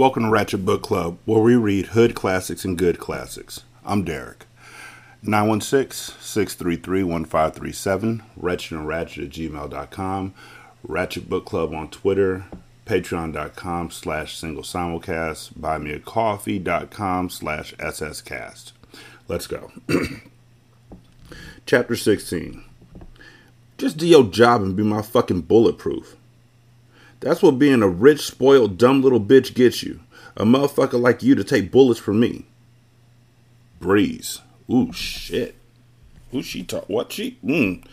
Welcome to Ratchet Book Club, where we read hood classics and good classics. I'm Derek. 916-633-1537, Wretched and Ratchet at gmail.com, Ratchet Book Club on Twitter, patreon.com slash single simulcast, buymeacoffee.com slash sscast. Let's go. Chapter 16. Just do your job and be my fucking bulletproof. That's what being a rich, spoiled, dumb little bitch gets you. A motherfucker like you to take bullets from me. Breeze. Ooh, shit. Who she talk? What she? Mm.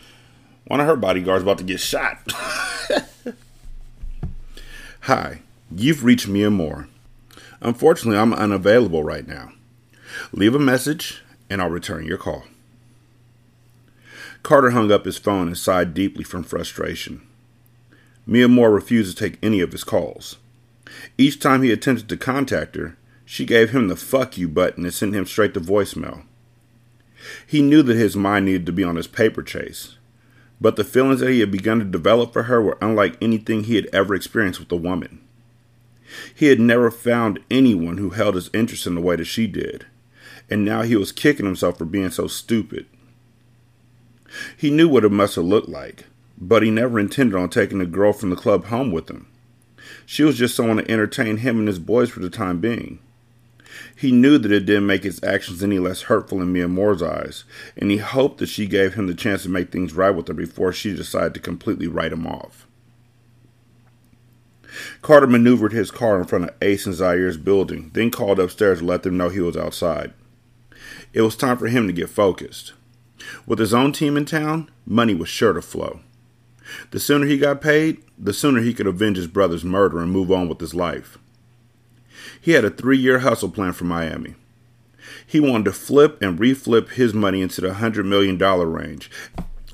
One of her bodyguards about to get shot. Hi, you've reached Miamor. Unfortunately, I'm unavailable right now. Leave a message and I'll return your call. Carter hung up his phone and sighed deeply from frustration. Miamor refused to take any of his calls. Each time he attempted to contact her, she gave him the fuck you button and sent him straight to voicemail. He knew that his mind needed to be on his paper chase, but the feelings that he had begun to develop for her were unlike anything he had ever experienced with a woman. He had never found anyone who held his interest in the way that she did, and now he was kicking himself for being so stupid. He knew what it must have looked like but he never intended on taking the girl from the club home with him. She was just someone to entertain him and his boys for the time being. He knew that it didn't make his actions any less hurtful in Miamor's eyes, and he hoped that she gave him the chance to make things right with her before she decided to completely write him off. Carter maneuvered his car in front of Ace and Zaire's building, then called upstairs to let them know he was outside. It was time for him to get focused. With his own team in town, money was sure to flow. The sooner he got paid, the sooner he could avenge his brother's murder and move on with his life. He had a three year hustle plan for Miami. He wanted to flip and reflip his money into the $100 million range,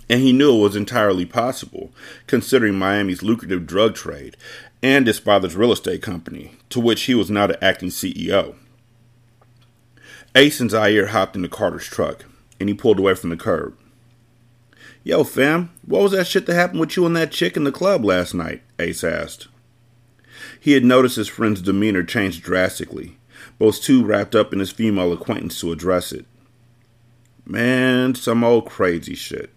and he knew it was entirely possible, considering Miami's lucrative drug trade and his father's real estate company, to which he was now the acting CEO. Ace and Zaire hopped into Carter's truck, and he pulled away from the curb. Yo, fam, what was that shit that happened with you and that chick in the club last night? Ace asked. He had noticed his friend's demeanor change drastically, was too wrapped up in his female acquaintance to address it. Man, some old crazy shit.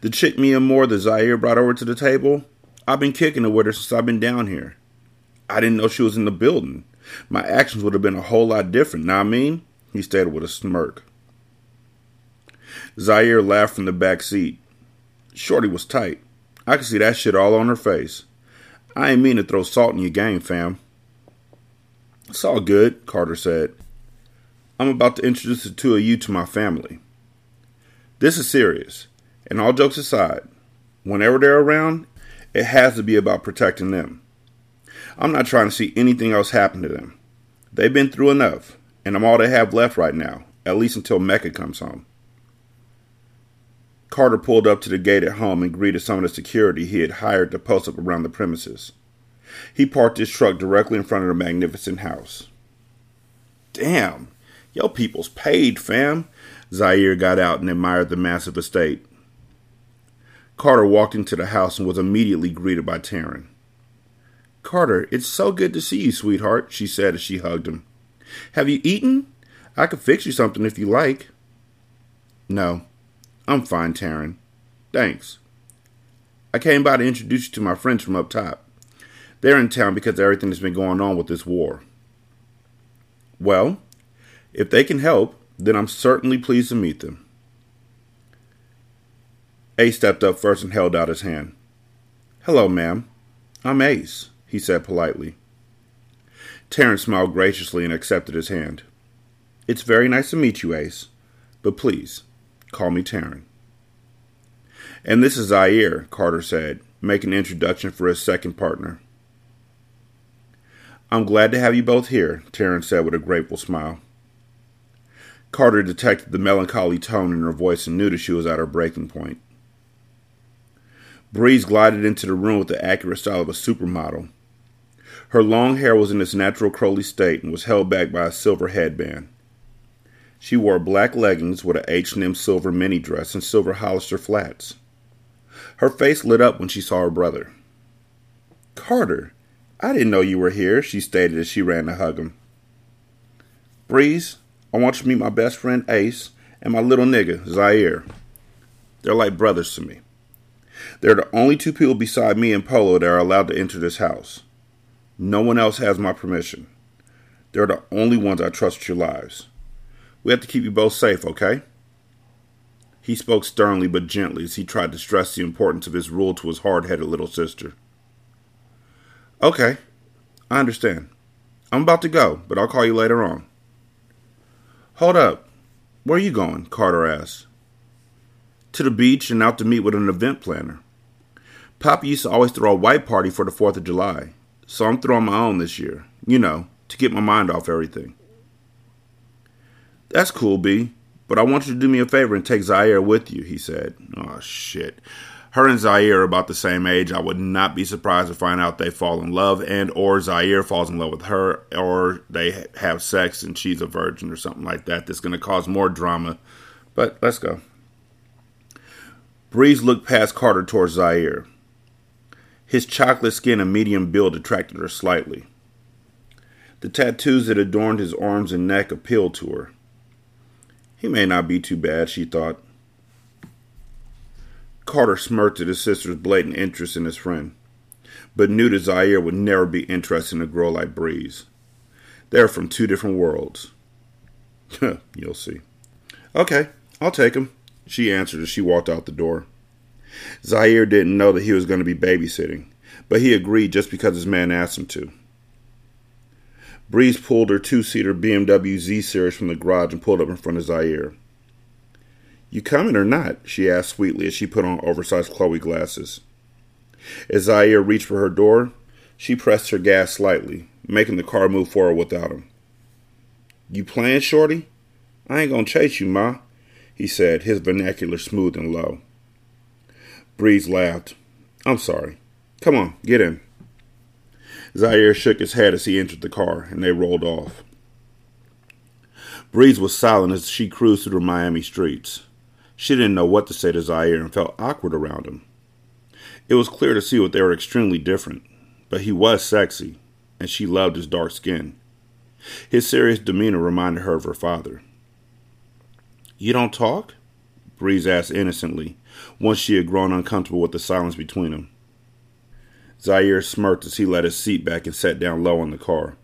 The chick Miamor that Zaire brought over to the table, I've been kicking it with her since I've been down here. I didn't know she was in the building. My actions would have been a whole lot different, now I mean? He stated with a smirk. Zaire laughed from the back seat. Shorty was tight. I could see that shit all on her face. I ain't mean to throw salt in your game, fam. It's all good, Carter said. I'm about to introduce the two of you to my family. This is serious, and all jokes aside, whenever they're around, it has to be about protecting them. I'm not trying to see anything else happen to them. They've been through enough, and I'm all they have left right now, at least until Mecca comes home. Carter pulled up to the gate at home and greeted some of the security he had hired to post up around the premises. He parked his truck directly in front of the magnificent house. Damn, yo people's paid, fam. Zaire got out and admired the massive estate. Carter walked into the house and was immediately greeted by Taryn. Carter, it's so good to see you, sweetheart, she said as she hugged him. Have you eaten? I could fix you something if you like. No, I'm fine, Taryn. Thanks. I came by to introduce you to my friends from up top. They're in town because of everything that's been going on with this war. Well, if they can help, then I'm certainly pleased to meet them. Ace stepped up first and held out his hand. Hello, ma'am. I'm Ace, he said politely. Taryn smiled graciously and accepted his hand. It's very nice to meet you, Ace, but please, call me Taryn. And this is Zaire, Carter said, making an introduction for his second partner. I'm glad to have you both here, Taryn said with a grateful smile. Carter detected the melancholy tone in her voice and knew that she was at her breaking point. Breeze glided into the room with the accurate style of a supermodel. Her long hair was in its natural curly state and was held back by a silver headband. She wore black leggings with a H&M silver mini dress and silver Hollister flats. Her face lit up when she saw her brother. Carter, I didn't know you were here, she stated as she ran to hug him. Breeze, I want you to meet my best friend Ace and my little nigga, Zaire. They're like brothers to me. They're the only two people beside me and Polo that are allowed to enter this house. No one else has my permission. They're the only ones I trust with your lives. We have to keep you both safe, okay? He spoke sternly but gently as he tried to stress the importance of his rule to his hard headed little sister. Okay, I understand. I'm about to go, but I'll call you later on. Hold up. Where are you going? Carter asked. To the beach and out to meet with an event planner. Papa used to always throw a white party for the 4th of July, so I'm throwing my own this year, you know, to get my mind off everything. That's cool, B, but I want you to do me a favor and take Zaire with you, he said. Oh, shit. Her and Zaire are about the same age. I would not be surprised to find out they fall in love and or Zaire falls in love with her or they have sex and she's a virgin or something like that that's going to cause more drama. But let's go. Breeze looked past Carter towards Zaire. His chocolate skin and medium build attracted her slightly. The tattoos that adorned his arms and neck appealed to her. He may not be too bad, she thought. Carter smirked at his sister's blatant interest in his friend, but knew that Zaire would never be interested in a girl like Breeze. They're from two different worlds. You'll see. Okay, I'll take him, she answered as she walked out the door. Zaire didn't know that he was going to be babysitting, but he agreed just because his man asked him to. Breeze pulled her two seater BMW Z Series from the garage and pulled up in front of Zaire. You coming or not? she asked sweetly as she put on oversized Chloe glasses. As Zaire reached for her door, she pressed her gas slightly, making the car move forward without him. You playing, Shorty? I ain't gonna chase you, Ma, he said, his vernacular smooth and low. Breeze laughed. I'm sorry. Come on, get in. Zaire shook his head as he entered the car, and they rolled off. Breeze was silent as she cruised through the Miami streets. She didn't know what to say to Zaire and felt awkward around him. It was clear to see that they were extremely different, but he was sexy, and she loved his dark skin. His serious demeanor reminded her of her father. You don't talk? Breeze asked innocently, once she had grown uncomfortable with the silence between them. Zaire smirked as he let his seat back and sat down low in the car.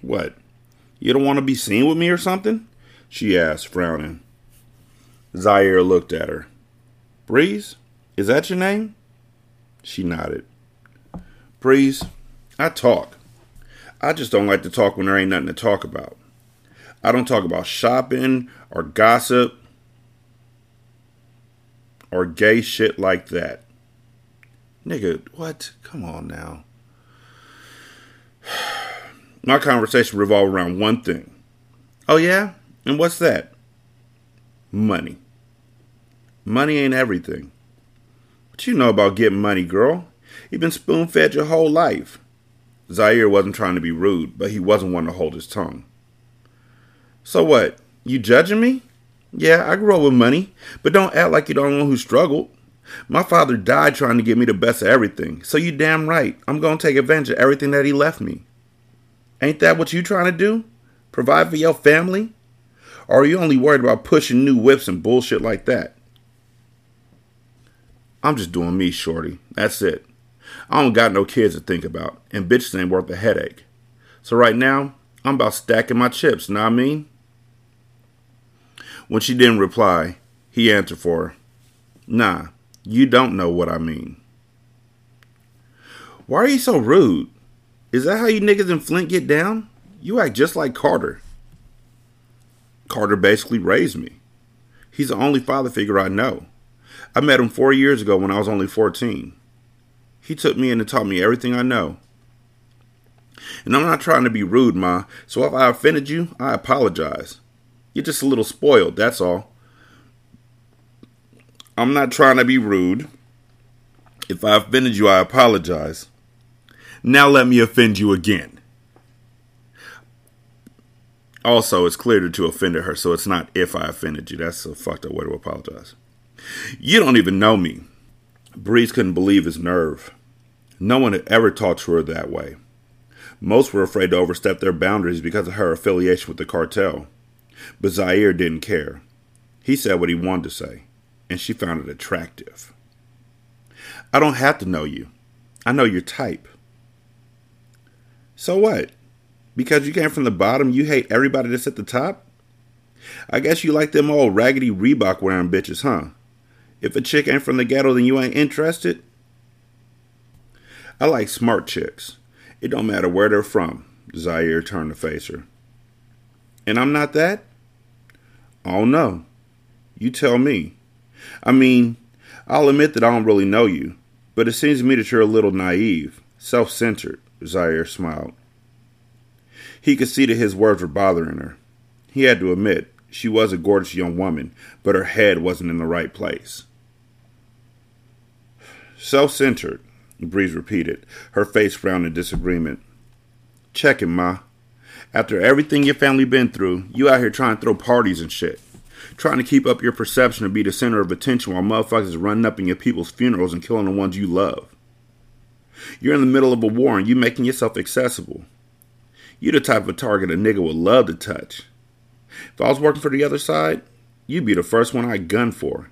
What? You don't want to be seen with me or something? she asked, frowning. Zaire looked at her. Breeze, is that your name? She nodded. Breeze, I talk. I just don't like to talk when there ain't nothing to talk about. I don't talk about shopping or gossip or gay shit like that. Nigga, what? Come on now. My conversation revolved around one thing. Oh, yeah? And what's that? Money. Money ain't everything. What you know about getting money, girl? You've been spoon fed your whole life. Zaire wasn't trying to be rude, but he wasn't one to hold his tongue. So what? You judging me? Yeah, I grew up with money, but don't act like you don't know who struggled. My father died trying to get me the best of everything, so you damn right. I'm gonna take advantage of everything that he left me. Ain't that what you trying to do? Provide for your family? Or are you only worried about pushing new whips and bullshit like that? I'm just doing me, Shorty. That's it. I don't got no kids to think about, and bitches ain't worth a headache. So right now, I'm about stacking my chips, know what I mean? When she didn't reply, he answered for her. Nah, you don't know what I mean. Why are you so rude? Is that how you niggas in Flint get down? You act just like Carter. Carter basically raised me. He's the only father figure I know. I met him four years ago when I was only 14. He took me in and taught me everything I know. And I'm not trying to be rude, Ma, so if I offended you, I apologize. You're just a little spoiled, that's all. I'm not trying to be rude. If I offended you, I apologize. Now let me offend you again. Also, it's clear to offended her, so it's not if I offended you. That's a fucked up way to apologize. You don't even know me. Breeze couldn't believe his nerve. No one had ever talked to her that way. Most were afraid to overstep their boundaries because of her affiliation with the cartel. But Zaire didn't care. He said what he wanted to say, and she found it attractive. I don't have to know you. I know your type. So what? Because you came from the bottom, you hate everybody that's at the top? I guess you like them old raggedy Reebok wearing bitches, huh? If a chick ain't from the ghetto, then you ain't interested? I like smart chicks. It don't matter where they're from. Zaire turned to face her. And I'm not that? Oh no. You tell me. I mean, I'll admit that I don't really know you, but it seems to me that you're a little naive, self centered, Zaire smiled. He could see that his words were bothering her. He had to admit, she was a gorgeous young woman, but her head wasn't in the right place. Self centered, Breeze repeated, her face frowned in disagreement. Check Ma. After everything your family been through, you out here trying to throw parties and shit. Trying to keep up your perception and be the center of attention while motherfuckers running up in your people's funerals and killing the ones you love. You're in the middle of a war and you making yourself accessible. You're the type of target a nigga would love to touch. If I was working for the other side, you'd be the first one I'd gun for.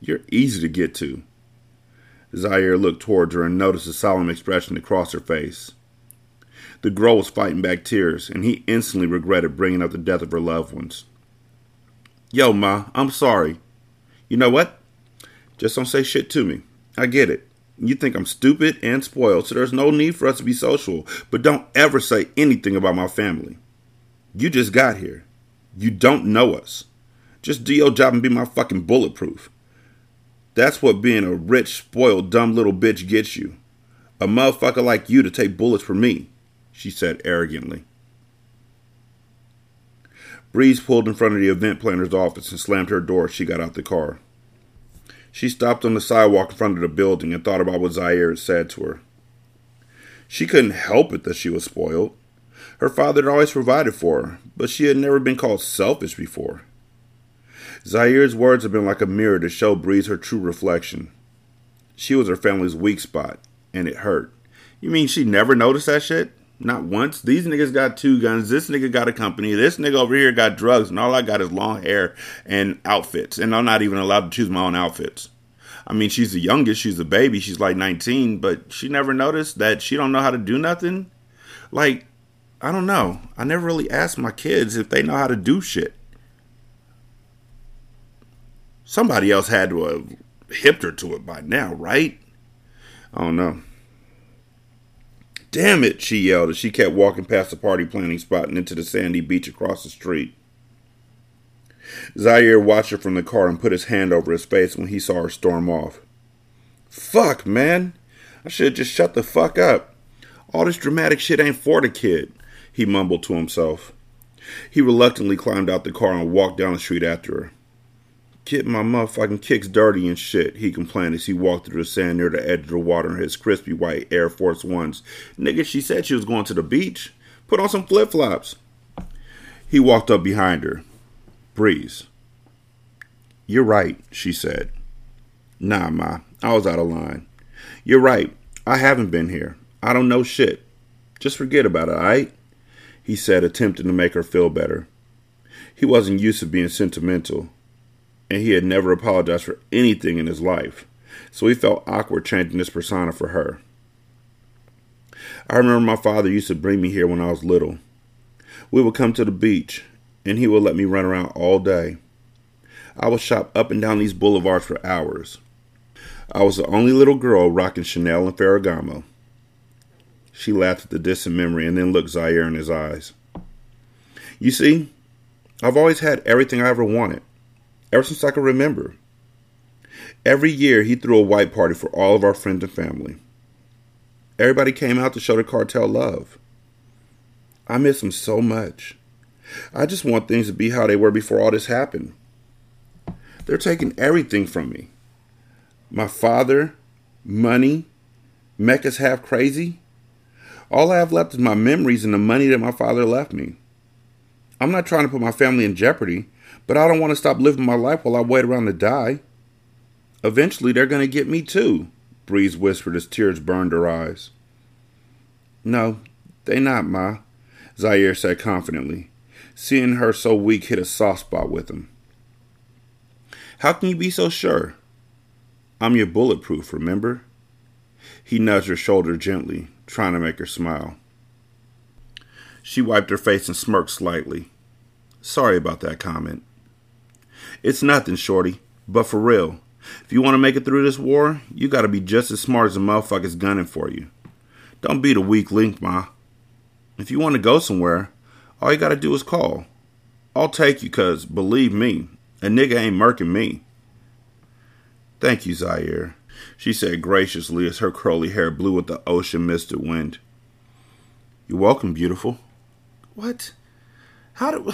You're easy to get to. Zaire looked towards her and noticed a solemn expression across her face. The girl was fighting back tears, and he instantly regretted bringing up the death of her loved ones. Yo, Ma, I'm sorry. You know what? Just don't say shit to me. I get it. You think I'm stupid and spoiled, so there's no need for us to be social. But don't ever say anything about my family. You just got here. You don't know us. Just do your job and be my fucking bulletproof. That's what being a rich, spoiled, dumb little bitch gets you. A motherfucker like you to take bullets for me, she said arrogantly. Breeze pulled in front of the event planner's office and slammed her door as she got out the car. She stopped on the sidewalk in front of the building and thought about what Zaire had said to her. She couldn't help it that she was spoiled. Her father had always provided for her, but she had never been called selfish before. Zaire's words had been like a mirror to show Breeze her true reflection. She was her family's weak spot, and it hurt. You mean she never noticed that shit? Not once. These niggas got two guns. This nigga got a company. This nigga over here got drugs, and all I got is long hair and outfits. And I'm not even allowed to choose my own outfits. I mean, she's the youngest. She's a baby. She's like 19, but she never noticed that she don't know how to do nothing. Like, I don't know. I never really asked my kids if they know how to do shit. Somebody else had to have hipped her to it by now, right? I don't know. Damn it, she yelled as she kept walking past the party planning spot and into the sandy beach across the street. Zaire watched her from the car and put his hand over his face when he saw her storm off. Fuck, man. I should just shut the fuck up. All this dramatic shit ain't for the kid, he mumbled to himself. He reluctantly climbed out the car and walked down the street after her. Getting my motherfucking kicks dirty and shit, he complained as he walked through the sand near the edge of the water in his crispy white Air Force Ones. Nigga, she said she was going to the beach. Put on some flip flops. He walked up behind her. Breeze. You're right, she said. Nah, Ma, I was out of line. You're right. I haven't been here. I don't know shit. Just forget about it, alright? He said, attempting to make her feel better. He wasn't used to being sentimental and he had never apologized for anything in his life, so he felt awkward changing his persona for her. I remember my father used to bring me here when I was little. We would come to the beach, and he would let me run around all day. I would shop up and down these boulevards for hours. I was the only little girl rocking Chanel and Ferragamo. She laughed at the distant memory and then looked Zaire in his eyes. You see, I've always had everything I ever wanted, ever since I can remember. Every year, he threw a white party for all of our friends and family. Everybody came out to show the cartel love. I miss him so much. I just want things to be how they were before all this happened. They're taking everything from me. My father, money, Mecca's half crazy. All I have left is my memories and the money that my father left me. I'm not trying to put my family in jeopardy, but I don't want to stop living my life while I wait around to die. Eventually, they're going to get me too, Breeze whispered as tears burned her eyes. No, they not, Ma, Zaire said confidently. Seeing her so weak hit a soft spot with him. How can you be so sure? I'm your bulletproof, remember? He nudged her shoulder gently, trying to make her smile. She wiped her face and smirked slightly. Sorry about that comment. It's nothing, Shorty, but for real, if you want to make it through this war, you gotta be just as smart as the motherfuckers gunning for you. Don't be the weak link, ma. If you want to go somewhere, all you gotta do is call. I'll take you, cause believe me, a nigga ain't murking me. Thank you, Zaire, she said graciously as her curly hair blew with the ocean misted wind. You're welcome, beautiful. What? How do.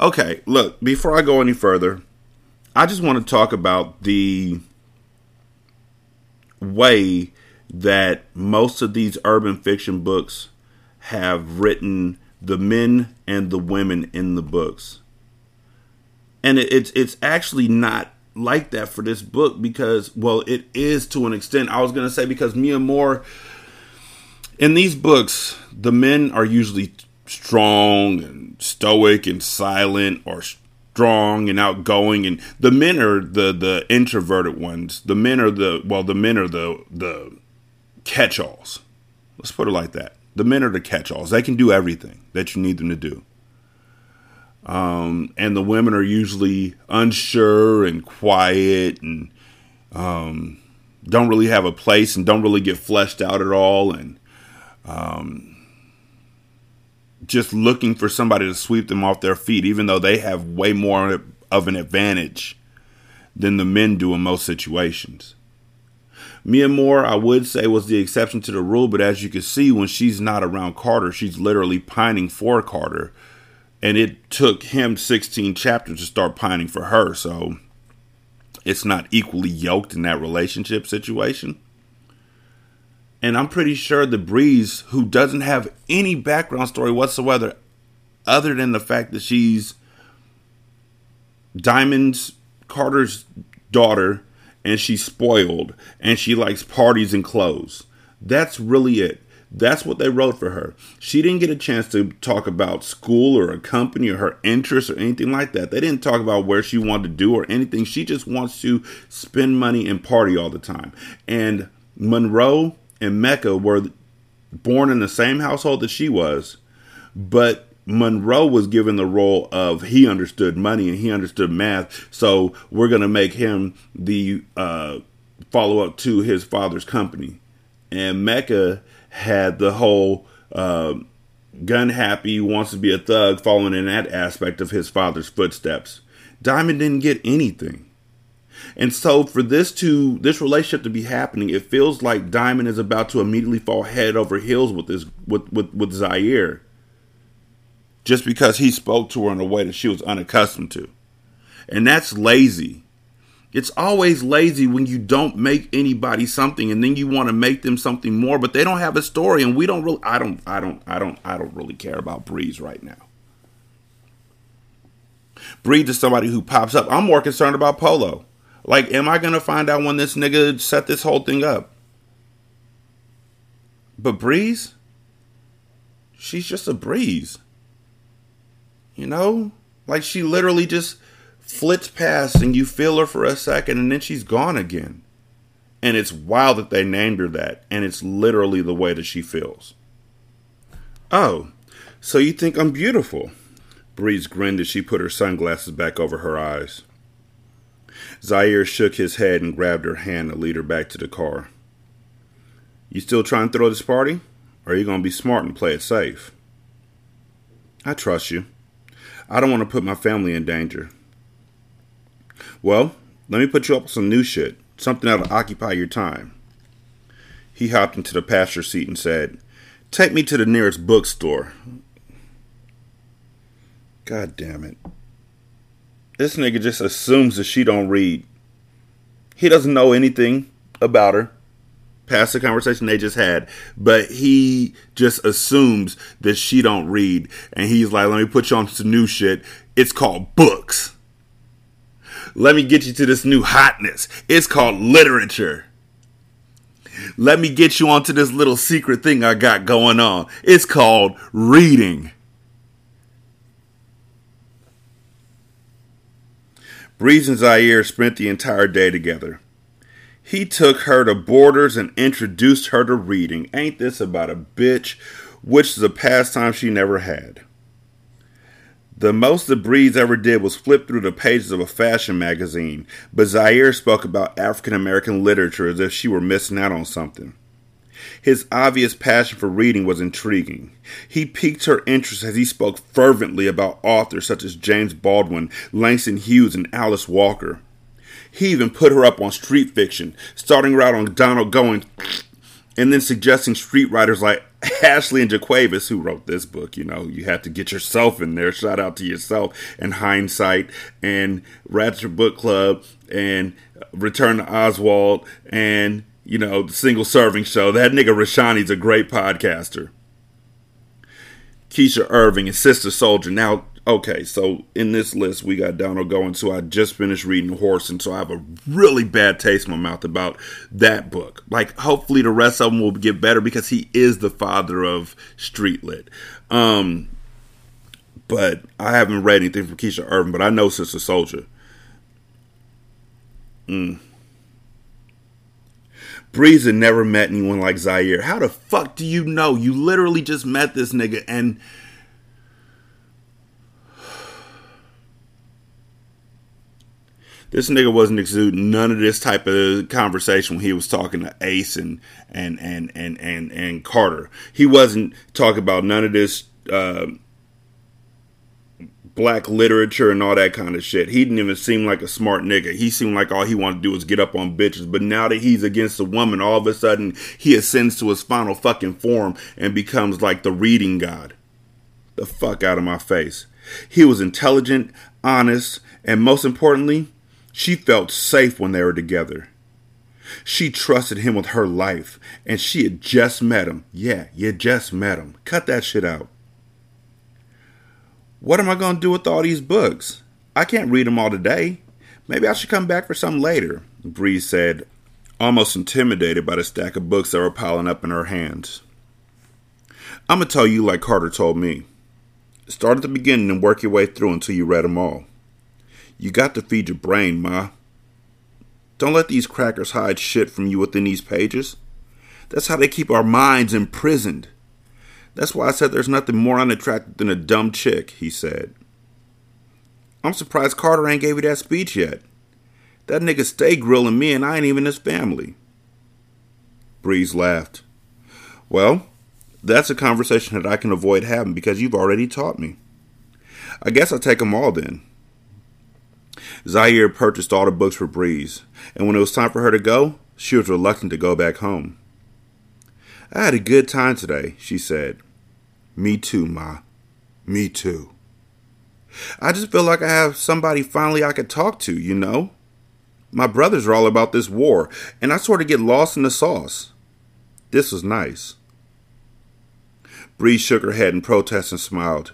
Okay, look, before I go any further, I just want to talk about the way that most of these urban fiction books have written the men and the women in the books. And it, it's it's actually not like that for this book because well it is to an extent. I was going to say because Miamor in these books the men are usually strong and stoic and silent or strong and outgoing. And the men are the the introverted ones. The men are the well the men are the the catch-alls. Let's put it like that. The men are the catch-alls. They can do everything that you need them to do. Um, and the women are usually unsure and quiet and um, don't really have a place and don't really get fleshed out at all. And um, just looking for somebody to sweep them off their feet, even though they have way more of an advantage than the men do in most situations. Miamor, I would say, was the exception to the rule, but as you can see, when she's not around Carter, she's literally pining for Carter. And it took him 16 chapters to start pining for her, so it's not equally yoked in that relationship situation. And I'm pretty sure the Breeze, who doesn't have any background story whatsoever, other than the fact that she's Diamond's Carter's daughter and she's spoiled and she likes parties and clothes. That's really it. That's what they wrote for her. She didn't get a chance to talk about school or a company or her interests or anything like that. They didn't talk about where she wanted to do or anything. She just wants to spend money and party all the time. And Monroe and Mecca were born in the same household that she was, but Monroe was given the role of he understood money and he understood math, so we're going to make him the uh, follow up to his father's company. And Mecca had the whole uh, gun happy, wants to be a thug, following in that aspect of his father's footsteps. Diamond didn't get anything. And so for this to this relationship to be happening, it feels like Diamond is about to immediately fall head over heels with this with with, with Zaire. Just because he spoke to her in a way that she was unaccustomed to. And that's lazy. It's always lazy when you don't make anybody something and then you want to make them something more, but they don't have a story and we don't really I don't I don't I don't I don't really care about Breeze right now. Breeze is somebody who pops up. I'm more concerned about Polo. Like, am I gonna find out when this nigga set this whole thing up? But Breeze, she's just a breeze. You know? Like she literally just flits past and you feel her for a second and then she's gone again. And it's wild that they named her that, and it's literally the way that she feels. Oh, so you think I'm beautiful? Breeze grinned as she put her sunglasses back over her eyes. Zaire shook his head and grabbed her hand to lead her back to the car. You still trying to throw this party? Or are you going to be smart and play it safe? I trust you. I don't want to put my family in danger. Well, let me put you up with some new shit, something that'll occupy your time. He hopped into the passenger seat and said, Take me to the nearest bookstore. God damn it. This nigga just assumes that she don't read. He doesn't know anything about her past the conversation they just had, but he just assumes that she don't read, and he's like, "Let me put you on some new shit. It's called books. Let me get you to this new hotness. It's called literature." Let me get you onto this little secret thing I got going on. It's called reading. Breeze and Zaire spent the entire day together. He took her to Borders and introduced her to reading. Ain't this about a bitch? Which is a pastime she never had. The most the Breeze ever did was flip through the pages of a fashion magazine, but Zaire spoke about African American literature as if she were missing out on something. His obvious passion for reading was intriguing. He piqued her interest as he spoke fervently about authors such as James Baldwin, Langston Hughes, and Alice Walker. He even put her up on street fiction, starting her out on Donald Goines, and then suggesting street writers like Ashley and JaQuavis, who wrote this book. You know, you have to get yourself in there. Shout out to yourself and Hindsight and Ratchet Book Club and Return to Oswald and you know, the single serving show. That nigga Rashani's a great podcaster. Keisha Ervin and Sister Souljah. Now, okay, so in this list we got Donald Goines, so I just finished reading Horse, and so I have a really bad taste in my mouth about that book. Like, hopefully the rest of them will get better because he is the father of street lit. Um, but I haven't read anything from Keisha Ervin, but I know Sister Souljah. Mm. Breeze had never met anyone like Zaire. How the fuck do you know? You literally just met this nigga and. This nigga wasn't exuding none of this type of conversation when he was talking to Ace and and and and and, and Carter. He wasn't talking about none of this uh, black literature and all that kind of shit. He didn't even seem like a smart nigga. He seemed like all he wanted to do was get up on bitches. But now that he's against a woman, all of a sudden he ascends to his final fucking form and becomes like the reading god. The fuck out of my face. He was intelligent, honest, and most importantly, she felt safe when they were together. She trusted him with her life, and she had just met him. Yeah, you just met him. Cut that shit out. What am I going to do with all these books? I can't read them all today. Maybe I should come back for some later, Breeze said, almost intimidated by the stack of books that were piling up in her hands. I'm going to tell you like Carter told me. Start at the beginning and work your way through until you read them all. You got to feed your brain, Ma. Don't let these crackers hide shit from you within these pages. That's how they keep our minds imprisoned. That's why I said there's nothing more unattractive than a dumb chick, he said. I'm surprised Carter ain't gave you that speech yet. That nigga stay grilling me and I ain't even his family. Breeze laughed. Well, that's a conversation that I can avoid having because you've already taught me. I guess I'll take them all then. Zaire purchased all the books for Breeze, and when it was time for her to go, she was reluctant to go back home. I had a good time today, she said. Me too, Ma. Me too. I just feel like I have somebody finally I could talk to, you know? My brothers are all about this war, and I sort of get lost in the sauce. This was nice. Bree shook her head in protest and smiled.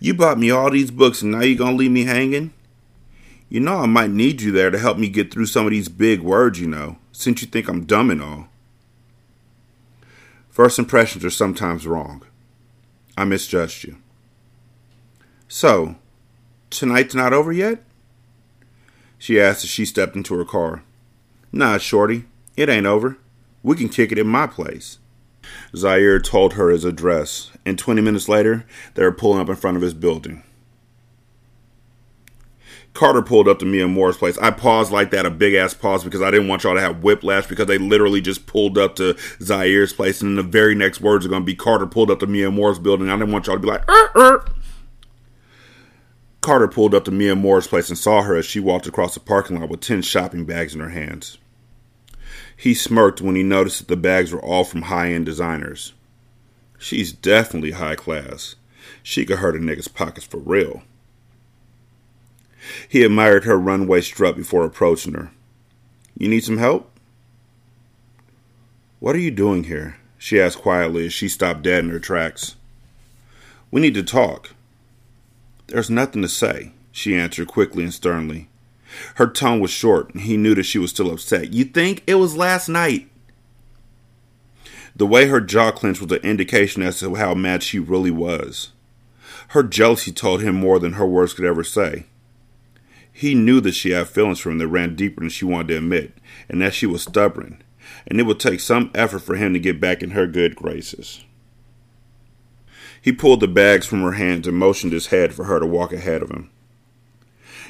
You bought me all these books and now you're gonna leave me hanging? You know I might need you there to help me get through some of these big words, you know, since you think I'm dumb and all. First impressions are sometimes wrong. I misjudged you. So, tonight's not over yet? She asked as she stepped into her car. Nah, Shorty. It ain't over. We can kick it in my place. Zaire told her his address, and 20 minutes later, they were pulling up in front of his building. Carter pulled up to me Miamor's place. I paused like that, a big ass pause, because I didn't want y'all to have whiplash because they literally just pulled up to Zaire's place, and the very next words are going to be Carter pulled up to me Miamor's building. I didn't want y'all to be like, er, er. Carter pulled up to Miamor's place and saw her as she walked across the parking lot with 10 shopping bags in her hands. He smirked when he noticed that the bags were all from high end designers. She's definitely high class. She could hurt a nigga's pockets for real. He admired her runway strut before approaching her. You need some help? What are you doing here? she asked quietly as she stopped dead in her tracks. We need to talk. There's nothing to say, she answered quickly and sternly. Her tone was short, and he knew that she was still upset. You think it was last night? The way her jaw clenched was an indication as to how mad she really was. Her jealousy told him more than her words could ever say. He knew that she had feelings for him that ran deeper than she wanted to admit, and that she was stubborn, and it would take some effort for him to get back in her good graces. He pulled the bags from her hands and motioned his head for her to walk ahead of him.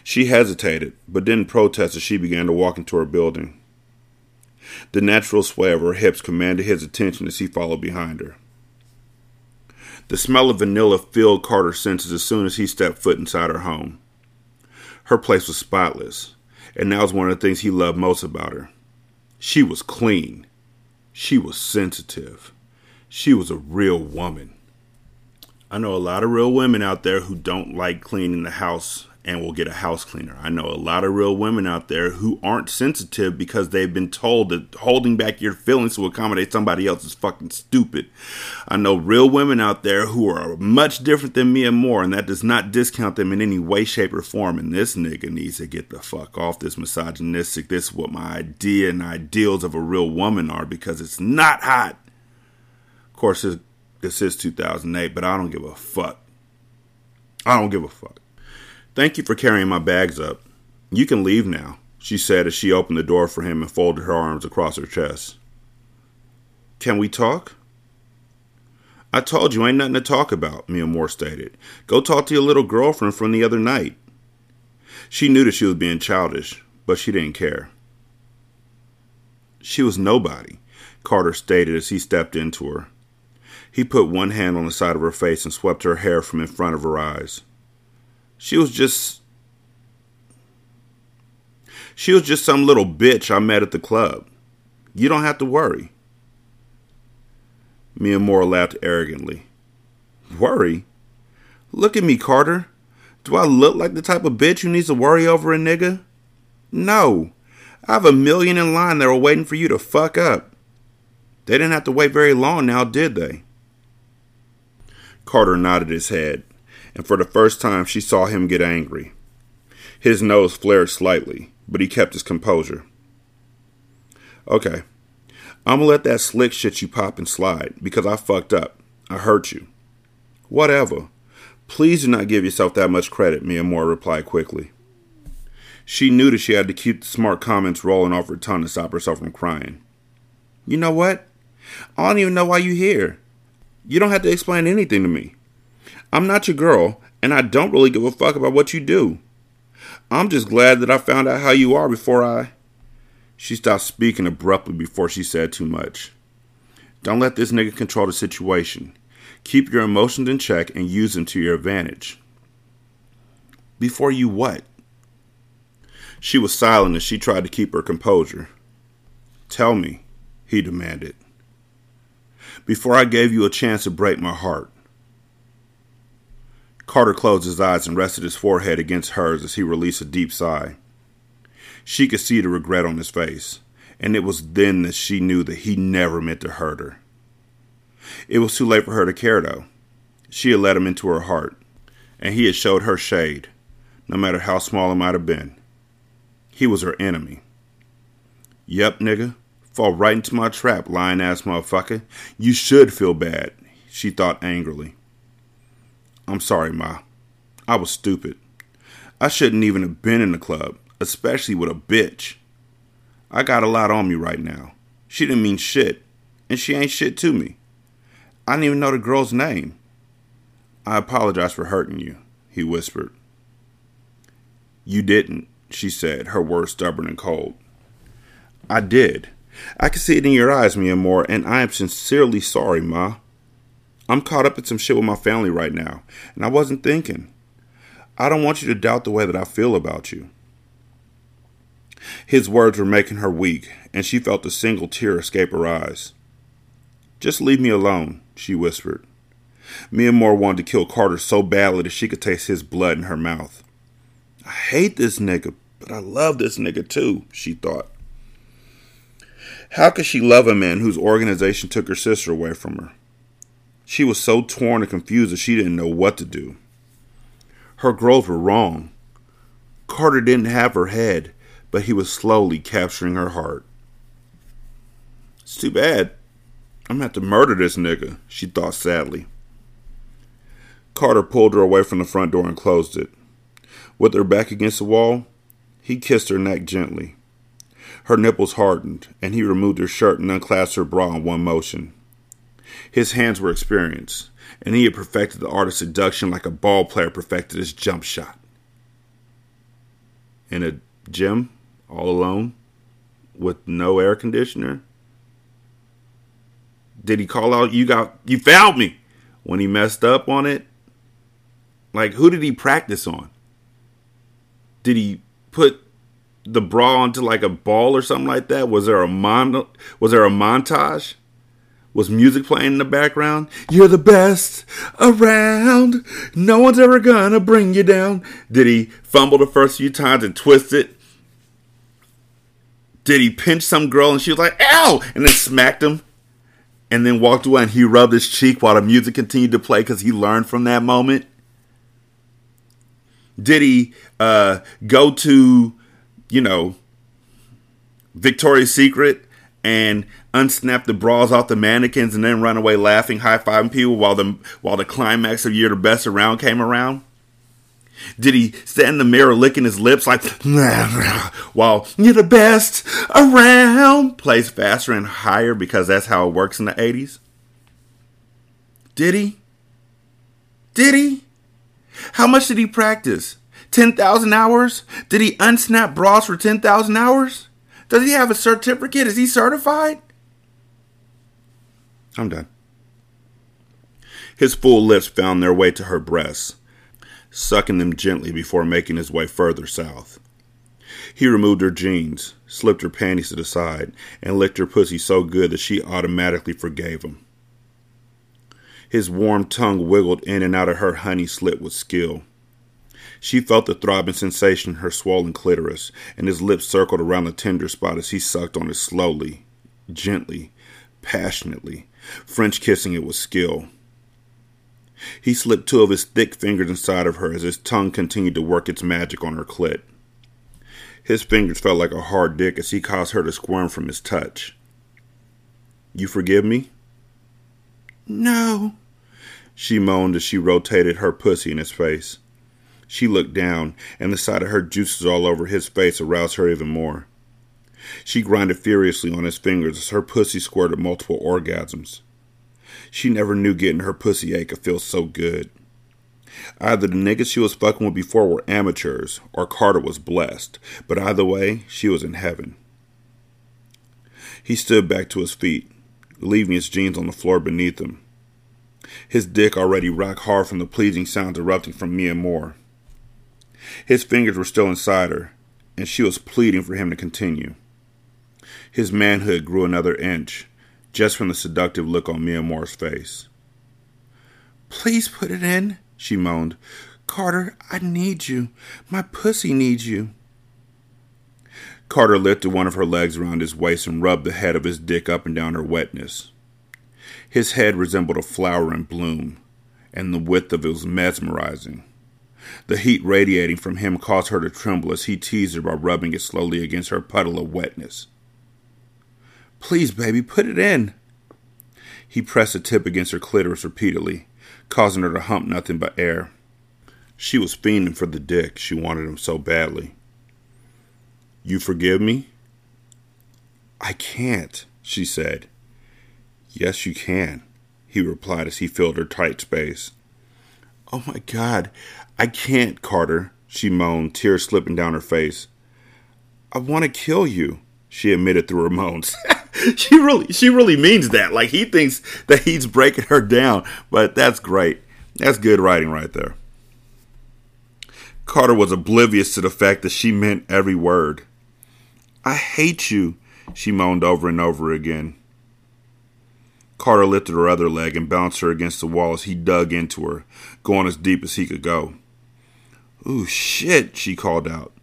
She hesitated, but didn't protest as she began to walk into her building. The natural sway of her hips commanded his attention as he followed behind her. The smell of vanilla filled Carter's senses as soon as he stepped foot inside her home. Her place was spotless, and that was one of the things he loved most about her. She was clean. She was sensitive. She was a real woman. I know a lot of real women out there who don't like cleaning the house and will get a house cleaner. I know a lot of real women out there who aren't sensitive because they've been told that holding back your feelings to accommodate somebody else is fucking stupid. I know real women out there who are much different than me and more, and that does not discount them in any way, shape, or form. And this nigga needs to get the fuck off this misogynistic. This is what my idea and ideals of a real woman are because it's not hot. Of course, this is 2008, but I don't give a fuck. I don't give a fuck. Thank you for carrying my bags up. You can leave now, she said as she opened the door for him and folded her arms across her chest. Can we talk? I told you ain't nothing to talk about, Miamor stated. Go talk to your little girlfriend from the other night. She knew that she was being childish, but she didn't care. She was nobody, Carter stated as he stepped into her. He put one hand on the side of her face and swept her hair from in front of her eyes. She was just she was just some little bitch I met at the club. You don't have to worry. Miamor laughed arrogantly. Worry? Look at me, Carter. Do I look like the type of bitch who needs to worry over a nigga? No. I have a million in line that were waiting for you to fuck up. They didn't have to wait very long now, did they? Carter nodded his head and for the first time she saw him get angry. His nose flared slightly, but he kept his composure. Okay, I'm gonna let that slick shit you pop and slide because I fucked up. I hurt you. Whatever. Please do not give yourself that much credit, Miamor replied quickly. She knew that she had to keep the smart comments rolling off her tongue to stop herself from crying. You know what? I don't even know why you're here. You don't have to explain anything to me. I'm not your girl, and I don't really give a fuck about what you do. I'm just glad that I found out how you are before I. She stopped speaking abruptly before she said too much. Don't let this nigga control the situation. Keep your emotions in check and use them to your advantage. Before you what? She was silent as she tried to keep her composure. Tell me, he demanded. Before I gave you a chance to break my heart, Carter closed his eyes and rested his forehead against hers as he released a deep sigh. She could see the regret on his face, and it was then that she knew that he never meant to hurt her. It was too late for her to care, though. She had let him into her heart, and he had showed her shade, no matter how small it might have been. He was her enemy. Yep, nigga. Fall right into my trap, lying ass motherfucker. You should feel bad, she thought angrily. I'm sorry, Ma. I was stupid. I shouldn't even have been in the club, especially with a bitch. I got a lot on me right now, She didn't mean shit, and she ain't shit to me. I didn't even know the girl's name. I apologize for hurting you, he whispered. You didn't, she said, her words stubborn and cold. I did. I can see it in your eyes, Miamor, and I am sincerely sorry, Ma. I'm caught up in some shit with my family right now, and I wasn't thinking. I don't want you to doubt the way that I feel about you. His words were making her weak, and she felt a single tear escape her eyes. Just leave me alone, she whispered. Miamor wanted to kill Carter so badly that she could taste his blood in her mouth. I hate this nigga, but I love this nigga too, she thought. How could she love a man whose organization took her sister away from her? She was so torn and confused that she didn't know what to do. Her girls were wrong. Carter didn't have her head, but he was slowly capturing her heart. It's too bad. I'm gonna have to murder this nigga, she thought sadly. Carter pulled her away from the front door and closed it. With her back against the wall, he kissed her neck gently. Her nipples hardened, and he removed her shirt and unclasped her bra in one motion. His hands were experienced, and he had perfected the art of seduction like a ball player perfected his jump shot. In a gym, all alone, with no air conditioner? Did he call out, You got, you found me when he messed up on it? Like, who did he practice on? Did he put the bra onto like a ball or something like that? Was there a mon- was there a montage? Was music playing in the background? You're the best around. No one's ever gonna bring you down. Did he fumble the first few times and twist it? Did he pinch some girl and she was like, ow! And then smacked him? And then walked away and he rubbed his cheek while the music continued to play because he learned from that moment? Did he uh, go to, you know, Victoria's Secret and unsnap the bras off the mannequins and then run away laughing, high fiving people while the while the climax of You're the Best Around came around? Did he stand in the mirror licking his lips like while You're the Best Around plays faster and higher because that's how it works in the 80s? Did he? Did he? How much did he practice? 10,000 hours? Did he unsnap bras for 10,000 hours? Does he have a certificate? Is he certified? I'm done. His full lips found their way to her breasts, sucking them gently before making his way further south. He removed her jeans, slipped her panties to the side, and licked her pussy so good that she automatically forgave him. His warm tongue wiggled in and out of her honey slit with skill. She felt the throbbing sensation in her swollen clitoris, and his lips circled around the tender spot as he sucked on it slowly, gently, passionately, French kissing it with skill. He slipped two of his thick fingers inside of her as his tongue continued to work its magic on her clit. His fingers felt like a hard dick as he caused her to squirm from his touch. You forgive me? No, she moaned as she rotated her pussy in his face. She looked down, and the sight of her juices all over his face aroused her even more. She grinded furiously on his fingers as her pussy squirted multiple orgasms. She never knew getting her pussy ache could feel so good. Either the niggas she was fucking with before were amateurs, or Carter was blessed, but either way, she was in heaven. He stood back to his feet, leaving his jeans on the floor beneath him. His dick already rocked hard from the pleasing sounds erupting from Miamor. His fingers were still inside her, and she was pleading for him to continue. His manhood grew another inch, just from the seductive look on Miamor's face. Please put it in, she moaned. Carter, I need you. My pussy needs you. Carter lifted one of her legs around his waist and rubbed the head of his dick up and down her wetness. His head resembled a flower in bloom, and the width of it was mesmerizing. The heat radiating from him caused her to tremble as he teased her by rubbing it slowly against her puddle of wetness. Please, baby, put it in. He pressed the tip against her clitoris repeatedly, causing her to hump nothing but air. She was fiending for the dick. She wanted him so badly. You forgive me? I can't, she said. Yes, you can, he replied as he filled her tight space. Oh my God, I can't, Carter, she moaned, tears slipping down her face. I want to kill you, she admitted through her moans. she really she really means that. Like he thinks that he's breaking her down, but that's great. That's good writing right there. Carter was oblivious to the fact that she meant every word. I hate you, she moaned over and over again. Carter lifted her other leg and bounced her against the wall as he dug into her, going as deep as he could go. Ooh, shit, she called out.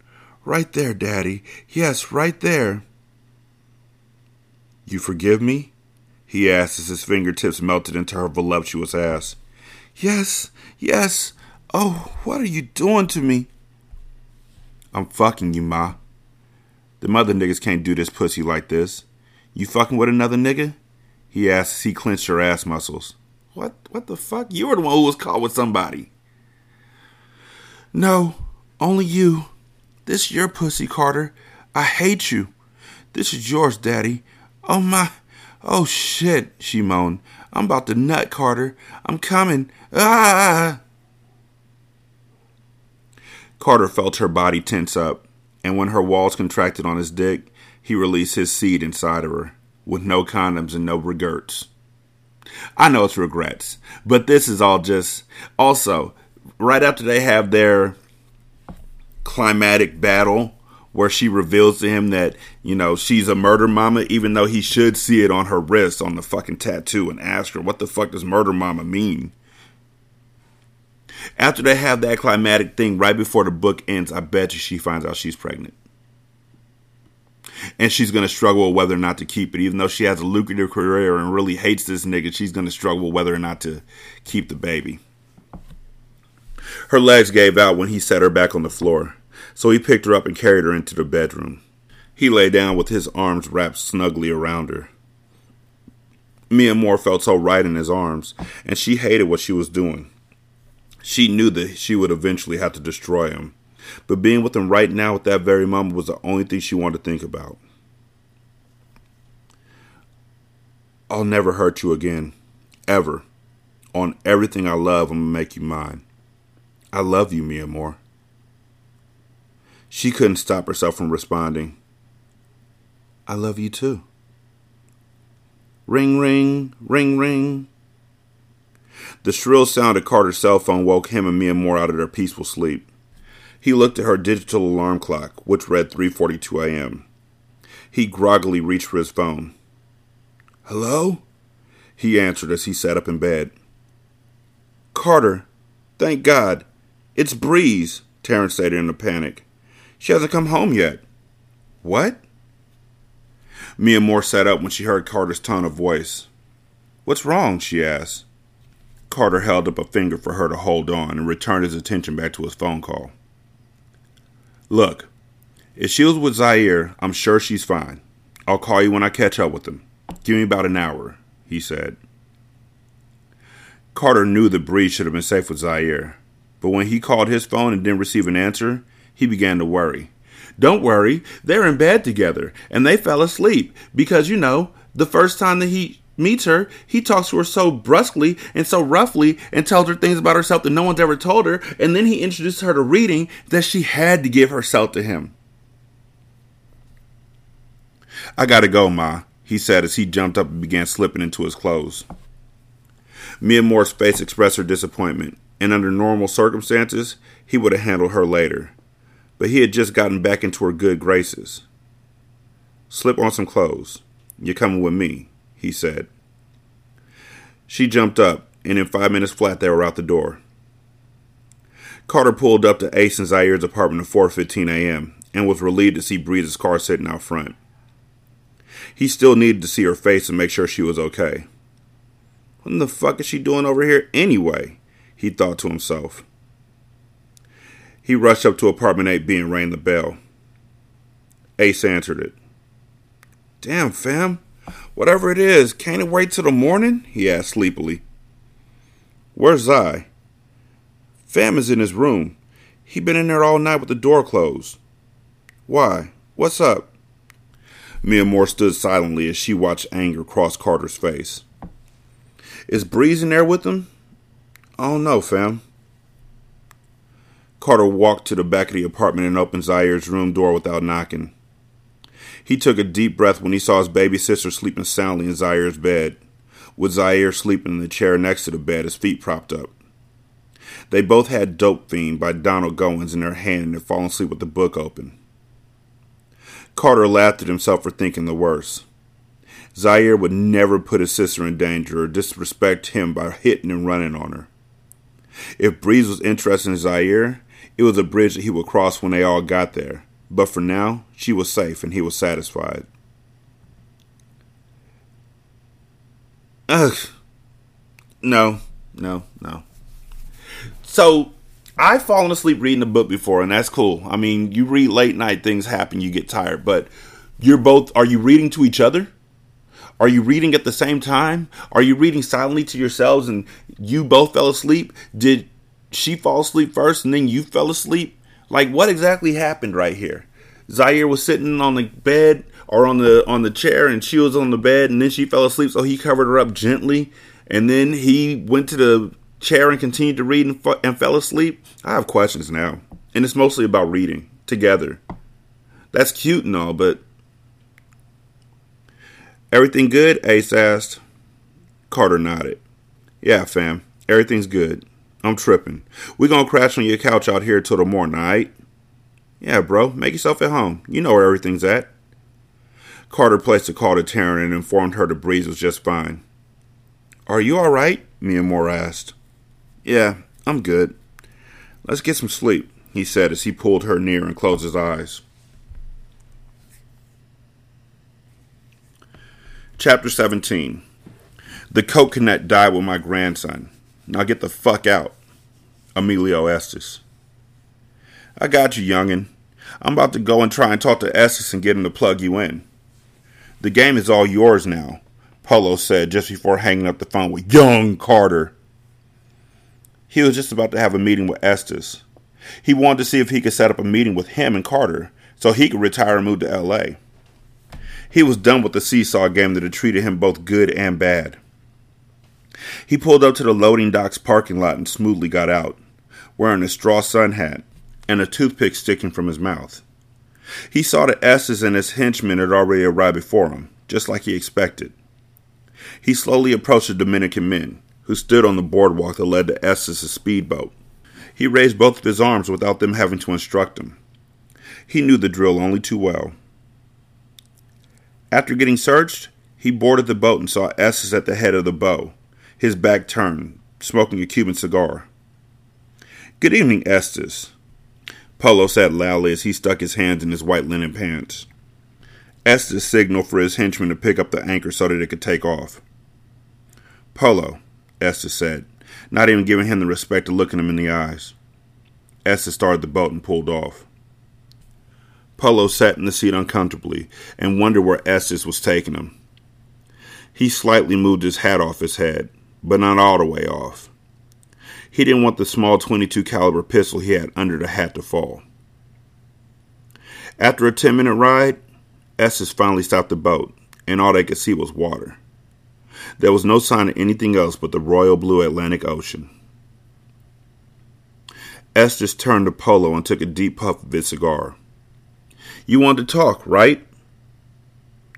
Right there, Daddy. Yes, right there. You forgive me? he asked as his fingertips melted into her voluptuous ass. Yes, yes. Oh, what are you doing to me? I'm fucking you, Ma. The mother niggas can't do this pussy like this. You fucking with another nigga? He asked as he clenched her ass muscles. What what the fuck? You were the one who was caught with somebody. No, only you. This your pussy, Carter. I hate you. This is yours, Daddy. Oh my Oh shit, she moaned. I'm about to nut, Carter. I'm coming. Ah! Carter felt her body tense up, and when her walls contracted on his dick, he released his seed inside of her, with no condoms and no regrets. I know it's regrets, but this is all just. Also, right after they have their climatic battle where she reveals to him that, you know, she's a murder mama, even though he should see it on her wrist on the fucking tattoo and ask her, what the fuck does murder mama mean? After they have that climatic thing right before the book ends, I bet you she finds out she's pregnant. And she's going to struggle whether or not to keep it. Even though she has a lucrative career and really hates this nigga, she's going to struggle whether or not to keep the baby. Her legs gave out when he set her back on the floor so he picked her up and carried her into the bedroom. He lay down with his arms wrapped snugly around her. Miamor felt so right in his arms, and she hated what she was doing. She knew that she would eventually have to destroy him, but being with him right now at that very moment was the only thing she wanted to think about. I'll never hurt you again. Ever. On everything I love, I'm gonna make you mine. I love you, Miamor. She couldn't stop herself from responding. I love you too. Ring, ring, ring, ring. The shrill sound of Carter's cell phone woke him and Miamor out of their peaceful sleep. He looked at her digital alarm clock, which read 3:42 a.m. He groggily reached for his phone. "Hello?" he answered as he sat up in bed. "Carter, thank God. It's Breeze," Taryn stated in a panic. She hasn't come home yet. What? Miamor sat up when she heard Carter's tone of voice. What's wrong? she asked. Carter held up a finger for her to hold on and returned his attention back to his phone call. Look, if she was with Zaire, I'm sure she's fine. I'll call you when I catch up with him. Give me about an hour, he said. Carter knew the breed should have been safe with Zaire, but when he called his phone and didn't receive an answer, he began to worry. Don't worry, they're in bed together and they fell asleep because, you know, the first time that he meets her, he talks to her so brusquely and so roughly and tells her things about herself that no one's ever told her. And then he introduces her to reading that she had to give herself to him. I gotta go, Ma, he said as he jumped up and began slipping into his clothes. Miamor's face expressed her disappointment, and under normal circumstances, he would have handled her later but he had just gotten back into her good graces. Slip on some clothes. You're coming with me, he said. She jumped up, and in five minutes flat they were out the door. Carter pulled up to Ace and Zaire's apartment at 4:15 a.m. and was relieved to see Breeze's car sitting out front. He still needed to see her face and make sure she was okay. What the fuck is she doing over here anyway? He thought to himself. He rushed up to apartment 8B and rang the bell. Ace answered it. Damn, fam. Whatever it is, can't it wait till the morning? he asked sleepily. Where's Zai? Fam is in his room. He been in there all night with the door closed. Why? What's up? Miamor stood silently as she watched anger cross Carter's face. Is Breeze in there with him? I don't know, fam. Carter walked to the back of the apartment and opened Zaire's room door without knocking. He took a deep breath when he saw his baby sister sleeping soundly in Zaire's bed, with Zaire sleeping in the chair next to the bed, his feet propped up. They both had Dope Fiend by Donald Goines in their hand and had fallen asleep with the book open. Carter laughed at himself for thinking the worst. Zaire would never put his sister in danger or disrespect him by hitting and running on her. If Breeze was interested in Zaire, it was a bridge that he would cross when they all got there. But for now, she was safe and he was satisfied. Ugh. No, no, no. So I've fallen asleep reading a book before, and that's cool. I mean, you read late night, things happen, you get tired, but you're both, are you reading to each other? Are you reading at the same time? Are you reading silently to yourselves and you both fell asleep? Did she fall asleep first and then you fell asleep? Like what exactly happened right here? Zaire was sitting on the bed or on the on the chair and she was on the bed and then she fell asleep so he covered her up gently and then he went to the chair and continued to read and, and fell asleep. I have questions now. And it's mostly about reading together. That's cute and all, but Everything good? Ace asked. Carter nodded. Yeah, fam. Everything's good. I'm tripping. We gonna crash on your couch out here till morning, alright? Yeah, bro. Make yourself at home. You know where everything's at. Carter placed a call to Taryn and informed her the breeze was just fine. Are you alright? Miamor asked. Yeah, I'm good. Let's get some sleep, he said as he pulled her near and closed his eyes. Chapter 17 The Connect died with my grandson. Now get the fuck out. Emilio Estes. I got you, youngin'. I'm about to go and try and talk to Estes and get him to plug you in. The game is all yours now, Polo said just before hanging up the phone with young Carter. He was just about to have a meeting with Estes. He wanted to see if he could set up a meeting with him and Carter so he could retire and move to LA. He was done with the seesaw game that had treated him both good and bad. He pulled up to the loading docks parking lot and smoothly got out, wearing a straw sun hat and a toothpick sticking from his mouth. He saw that Estes and his henchmen had already arrived before him, just like he expected. He slowly approached the Dominican men, who stood on the boardwalk that led to Estes' speedboat. He raised both of his arms without them having to instruct him. He knew the drill only too well. After getting searched, he boarded the boat and saw Estes at the head of the bow, his back turned, smoking a Cuban cigar. Good evening, Estes. Polo said loudly as he stuck his hands in his white linen pants. Estes signaled for his henchmen to pick up the anchor so that it could take off. Polo, Estes said, not even giving him the respect of looking him in the eyes. Estes started the boat and pulled off. Polo sat in the seat uncomfortably and wondered where Estes was taking him. He slightly moved his hat off his head, but not all the way off. He didn't want the small 22 caliber pistol he had under the hat to fall. After a 10 minute ride, Estes finally stopped the boat, and all they could see was water. There was no sign of anything else but the royal blue Atlantic Ocean. Estes turned to Polo and took a deep puff of his cigar. You want to talk, right?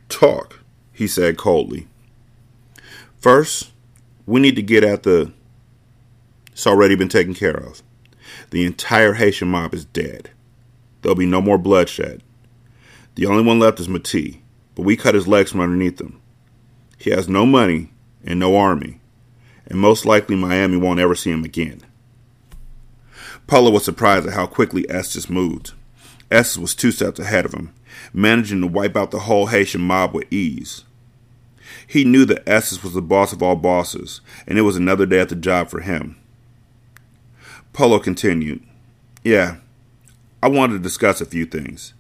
Talk, he said coldly. First, we need to get at the. It's already been taken care of. The entire Haitian mob is dead. There'll be no more bloodshed. The only one left is Mati, but we cut his legs from underneath him. He has no money and no army, and most likely Miami won't ever see him again. Polo was surprised at how quickly Estes moved. Estes was two steps ahead of him, managing to wipe out the whole Haitian mob with ease. He knew that Estes was the boss of all bosses, and it was another day at the job for him. Polo continued, Yeah, I wanted to discuss a few things.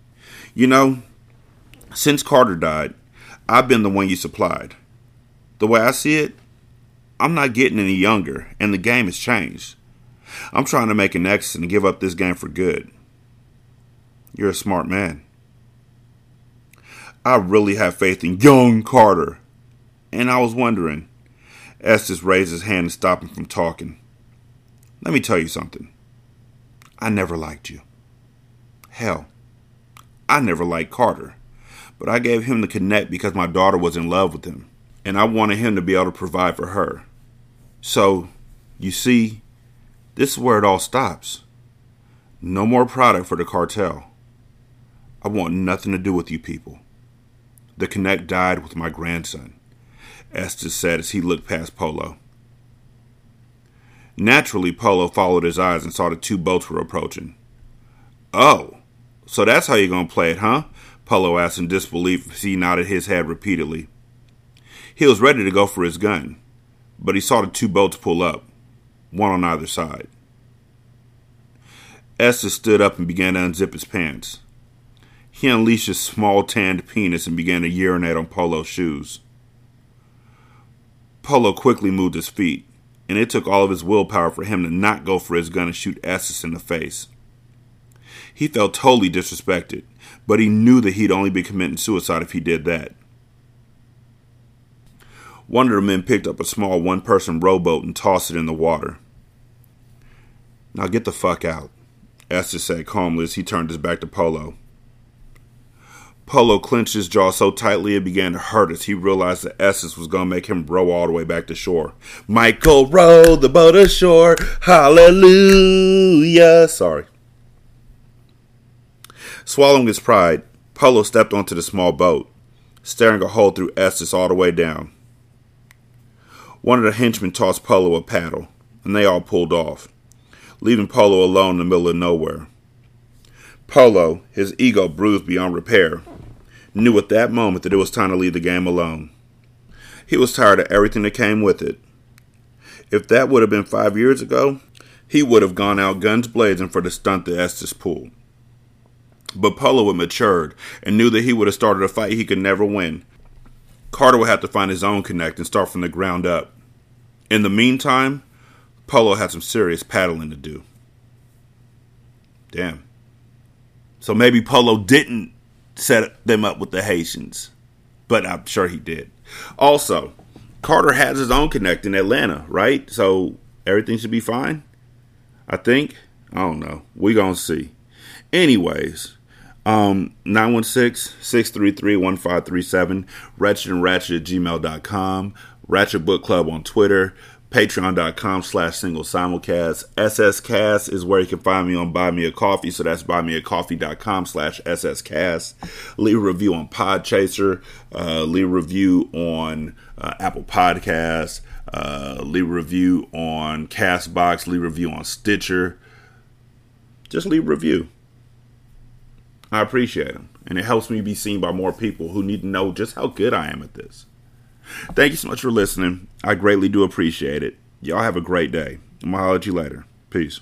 You know, since Carter died, I've been the one you supplied. The way I see it, I'm not getting any younger, and the game has changed. I'm trying to make an exit and give up this game for good. You're a smart man. I really have faith in young Carter. And I was wondering. Estes raised his hand to stop him from talking. Let me tell you something. I never liked you. Hell, I never liked Carter. But I gave him the connect because my daughter was in love with him. And I wanted him to be able to provide for her. So, you see, this is where it all stops. No more product for the cartel. I want nothing to do with you people. The connect died with my grandson, Estes said as he looked past Polo. Naturally, Polo followed his eyes and saw the two boats were approaching. Oh, so that's how you're going to play it, huh? Polo asked in disbelief as he nodded his head repeatedly. He was ready to go for his gun, but he saw the two boats pull up, one on either side. Estes stood up and began to unzip his pants. He unleashed his small tanned penis and began to urinate on Polo's shoes. Polo quickly moved his feet, and it took all of his willpower for him to not go for his gun and shoot Estes in the face. He felt totally disrespected, but he knew that he'd only be committing suicide if he did that. One of the men picked up a small one person rowboat and tossed it in the water. Now get the fuck out, Estes said calmly as he turned his back to Polo. Polo clenched his jaw so tightly it began to hurt as he realized that Estes was going to make him row all the way back to shore. Michael rowed the boat ashore. Hallelujah. Sorry. Swallowing his pride, Polo stepped onto the small boat, staring a hole through Estes all the way down. One of the henchmen tossed Polo a paddle, and they all pulled off, leaving Polo alone in the middle of nowhere. Polo, his ego bruised beyond repair, knew at that moment that it was time to leave the game alone. He was tired of everything that came with it. If that would have been five years ago, he would have gone out guns blazing for the stunt that Estes pulled. But Polo had matured and knew that he would have started a fight he could never win. Carter would have to find his own connect and start from the ground up. In the meantime, Polo had some serious paddling to do. Damn. So maybe Polo didn't set them up with the Haitians, but I'm sure he did. Also, Carter has his own connect in Atlanta, right? So everything should be fine. I think. I don't know. we to see. Anyways, um, 916-633-1537, Wretched and Ratchet at gmail.com, Ratchet Book Club on Twitter, patreon.com slash single simulcast. SSCast is where you can find me on Buy Me a Coffee, so that's buymeacoffee.com slash SSCast. Leave a review on Podchaser, uh, leave a review on uh, Apple Podcasts, uh, leave a review on Castbox, leave a review on Stitcher. Just leave a review. I appreciate them, and it helps me be seen by more people who need to know just how good I am at this. Thank you so much for listening. I greatly do appreciate it. Y'all have a great day. I'm going to holler at you later. Peace.